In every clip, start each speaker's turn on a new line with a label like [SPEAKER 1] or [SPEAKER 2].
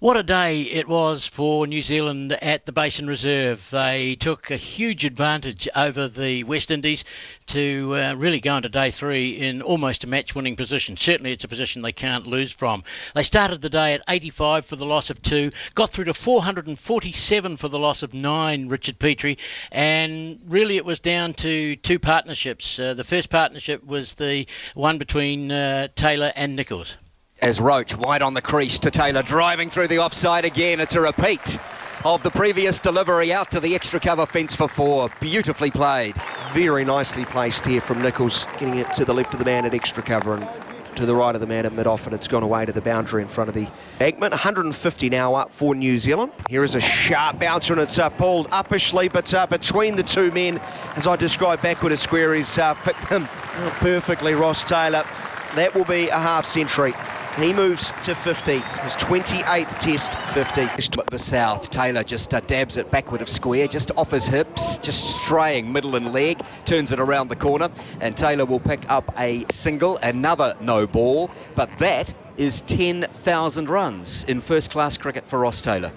[SPEAKER 1] What a day it was for New Zealand at the Basin Reserve. They took a huge advantage over the West Indies to uh, really go into day three in almost a match winning position. Certainly, it's a position they can't lose from. They started the day at 85 for the loss of two, got through to 447 for the loss of nine, Richard Petrie, and really it was down to two partnerships. Uh, the first partnership was the one between uh, Taylor and Nicholls
[SPEAKER 2] as Roach wide on the crease to Taylor driving through the offside again. It's a repeat of the previous delivery out to the extra cover fence for four. Beautifully played.
[SPEAKER 3] Very nicely placed here from Nicholls, getting it to the left of the man at extra cover and to the right of the man at mid off, and it's gone away to the boundary in front of the bankman. 150 now up for New Zealand. Here is a sharp bouncer, and it's uh, pulled uppishly, but uh, between the two men, as I described backward as square, he's uh, picked them perfectly. Ross Taylor. That will be a half century. He moves to 50. His 28th test 50.
[SPEAKER 2] The south, Taylor just uh, dabs it backward of square, just off his hips, just straying middle and leg, turns it around the corner, and Taylor will pick up a single, another no ball, but that is 10,000 runs in first class cricket for Ross Taylor.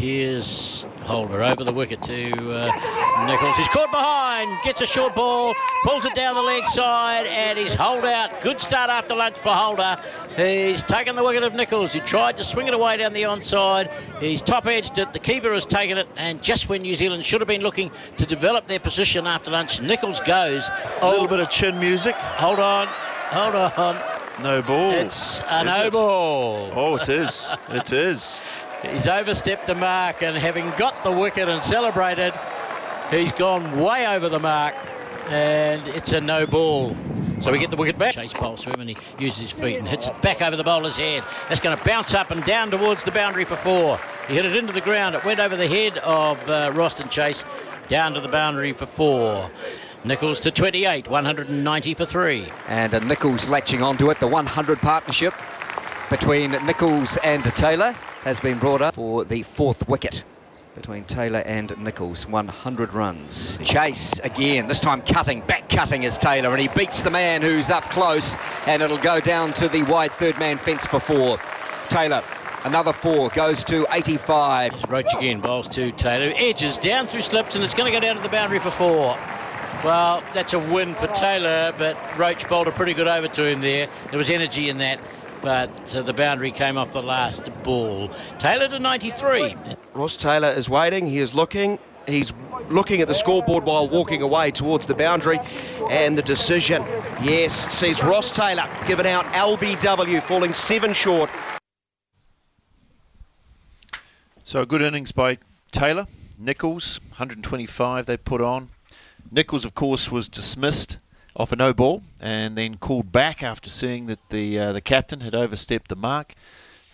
[SPEAKER 1] Here's Holder over the wicket to uh, Nicholls. He's caught behind, gets a short ball, pulls it down the leg side, and he's holed out. Good start after lunch for Holder. He's taken the wicket of Nicholls. He tried to swing it away down the onside. He's top edged it. The keeper has taken it, and just when New Zealand should have been looking to develop their position after lunch, Nicholls goes.
[SPEAKER 4] A little bit of chin music.
[SPEAKER 1] Hold on, hold on.
[SPEAKER 4] No ball.
[SPEAKER 1] It's a no it? ball.
[SPEAKER 4] Oh, it is. it is.
[SPEAKER 1] He's overstepped the mark and having got the wicket and celebrated, he's gone way over the mark and it's a no ball. So we get the wicket back. Chase bowls to him and he uses his feet and hits it back over the bowler's head. That's going to bounce up and down towards the boundary for four. He hit it into the ground. It went over the head of uh, Roston Chase down to the boundary for four. Nicholls to 28, 190 for three.
[SPEAKER 2] And uh, Nicholls latching onto it, the 100 partnership between Nicholls and Taylor has been brought up for the fourth wicket between Taylor and Nicholls. 100 runs. Chase again, this time cutting, back cutting is Taylor, and he beats the man who's up close, and it'll go down to the wide third man fence for four. Taylor Another four goes to 85.
[SPEAKER 1] Roach again bowls to Taylor. Edges down through slips and it's going to go down to the boundary for four. Well, that's a win for Taylor, but Roach bowled a pretty good over to him there. There was energy in that but uh, the boundary came off the last ball. Taylor to 93.
[SPEAKER 3] Ross Taylor is waiting. He is looking. He's looking at the scoreboard while walking away towards the boundary. And the decision, yes, sees Ross Taylor given out LBW, falling seven short.
[SPEAKER 4] So a good innings by Taylor. Nicholls, 125 they put on. Nicholls, of course, was dismissed off a no ball and then called back after seeing that the uh, the captain had overstepped the mark.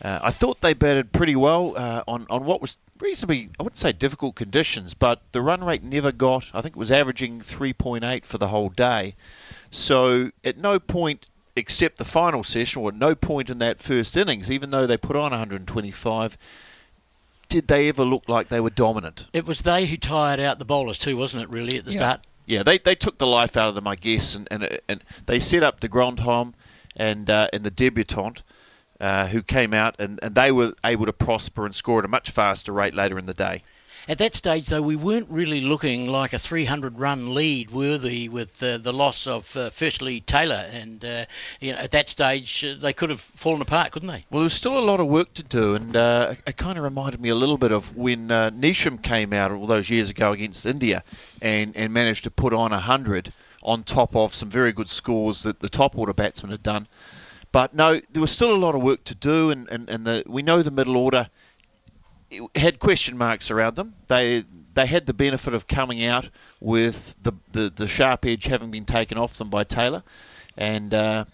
[SPEAKER 4] Uh, I thought they batted pretty well uh, on on what was reasonably I wouldn't say difficult conditions, but the run rate never got. I think it was averaging 3.8 for the whole day. So at no point except the final session, or at no point in that first innings, even though they put on 125, did they ever look like they were dominant?
[SPEAKER 1] It was they who tired out the bowlers too, wasn't it? Really at the yeah. start
[SPEAKER 4] yeah, they, they took the life out of them, I guess, and and, and they set up de Grandhomme and uh, and the debutante. Uh, who came out and, and they were able to prosper and score at a much faster rate later in the day.
[SPEAKER 1] At that stage, though, we weren't really looking like a 300 run lead, worthy with uh, the loss of uh, firstly Taylor. And uh, you know, at that stage, uh, they could have fallen apart, couldn't they?
[SPEAKER 4] Well, there was still a lot of work to do, and uh, it kind of reminded me a little bit of when uh, Neesham came out all those years ago against India and, and managed to put on 100 on top of some very good scores that the top order batsmen had done. But no, there was still a lot of work to do, and, and, and the, we know the middle order had question marks around them. They they had the benefit of coming out with the the, the sharp edge having been taken off them by Taylor, and uh,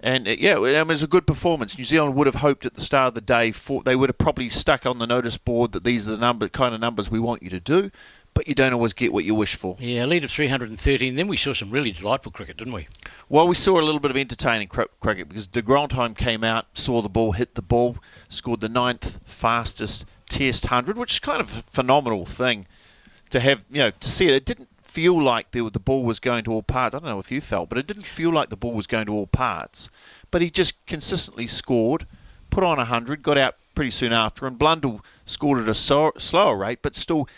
[SPEAKER 4] and uh, yeah, it was a good performance. New Zealand would have hoped at the start of the day for they would have probably stuck on the notice board that these are the number kind of numbers we want you to do but you don't always get what you wish for.
[SPEAKER 1] Yeah, a lead of 313. Then we saw some really delightful cricket, didn't we?
[SPEAKER 4] Well, we saw a little bit of entertaining cricket because de Grandhomme came out, saw the ball, hit the ball, scored the ninth fastest Test hundred, which is kind of a phenomenal thing to have. You know, to see it. It didn't feel like the, the ball was going to all parts. I don't know if you felt, but it didn't feel like the ball was going to all parts. But he just consistently scored, put on 100, got out pretty soon after, and Blundell scored at a so, slower rate, but still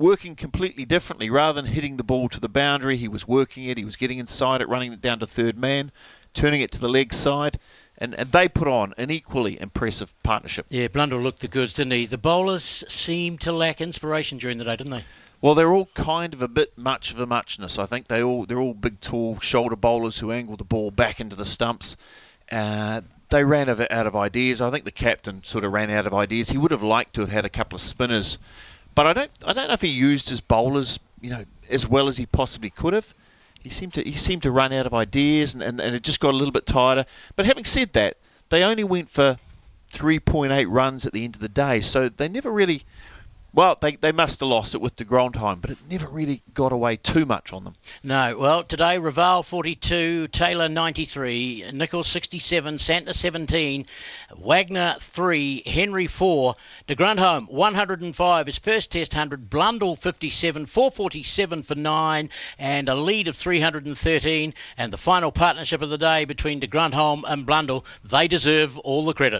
[SPEAKER 4] working completely differently. Rather than hitting the ball to the boundary, he was working it, he was getting inside it, running it down to third man, turning it to the leg side. And, and they put on an equally impressive partnership.
[SPEAKER 1] Yeah, Blundell looked the goods, didn't he? The bowlers seemed to lack inspiration during the day, didn't they?
[SPEAKER 4] Well, they're all kind of a bit much of a muchness. I think they all they're all big, tall shoulder bowlers who angle the ball back into the stumps. Uh, they ran out of ideas. I think the captain sort of ran out of ideas. He would have liked to have had a couple of spinners, but I don't I don't know if he used his bowlers you know as well as he possibly could have he seemed to he seemed to run out of ideas and, and, and it just got a little bit tighter. But having said that, they only went for 3.8 runs at the end of the day, so they never really well, they, they must have lost it with de Grandhomme, but it never really got away too much on them.
[SPEAKER 1] No, well, today Raval 42, Taylor 93, Nicholls 67, Santner 17, Wagner 3, Henry 4, de Grandhomme 105, his first test 100, Blundell 57, 447 for 9, and a lead of 313. And the final partnership of the day between de Grandhomme and Blundell, they deserve all the credit.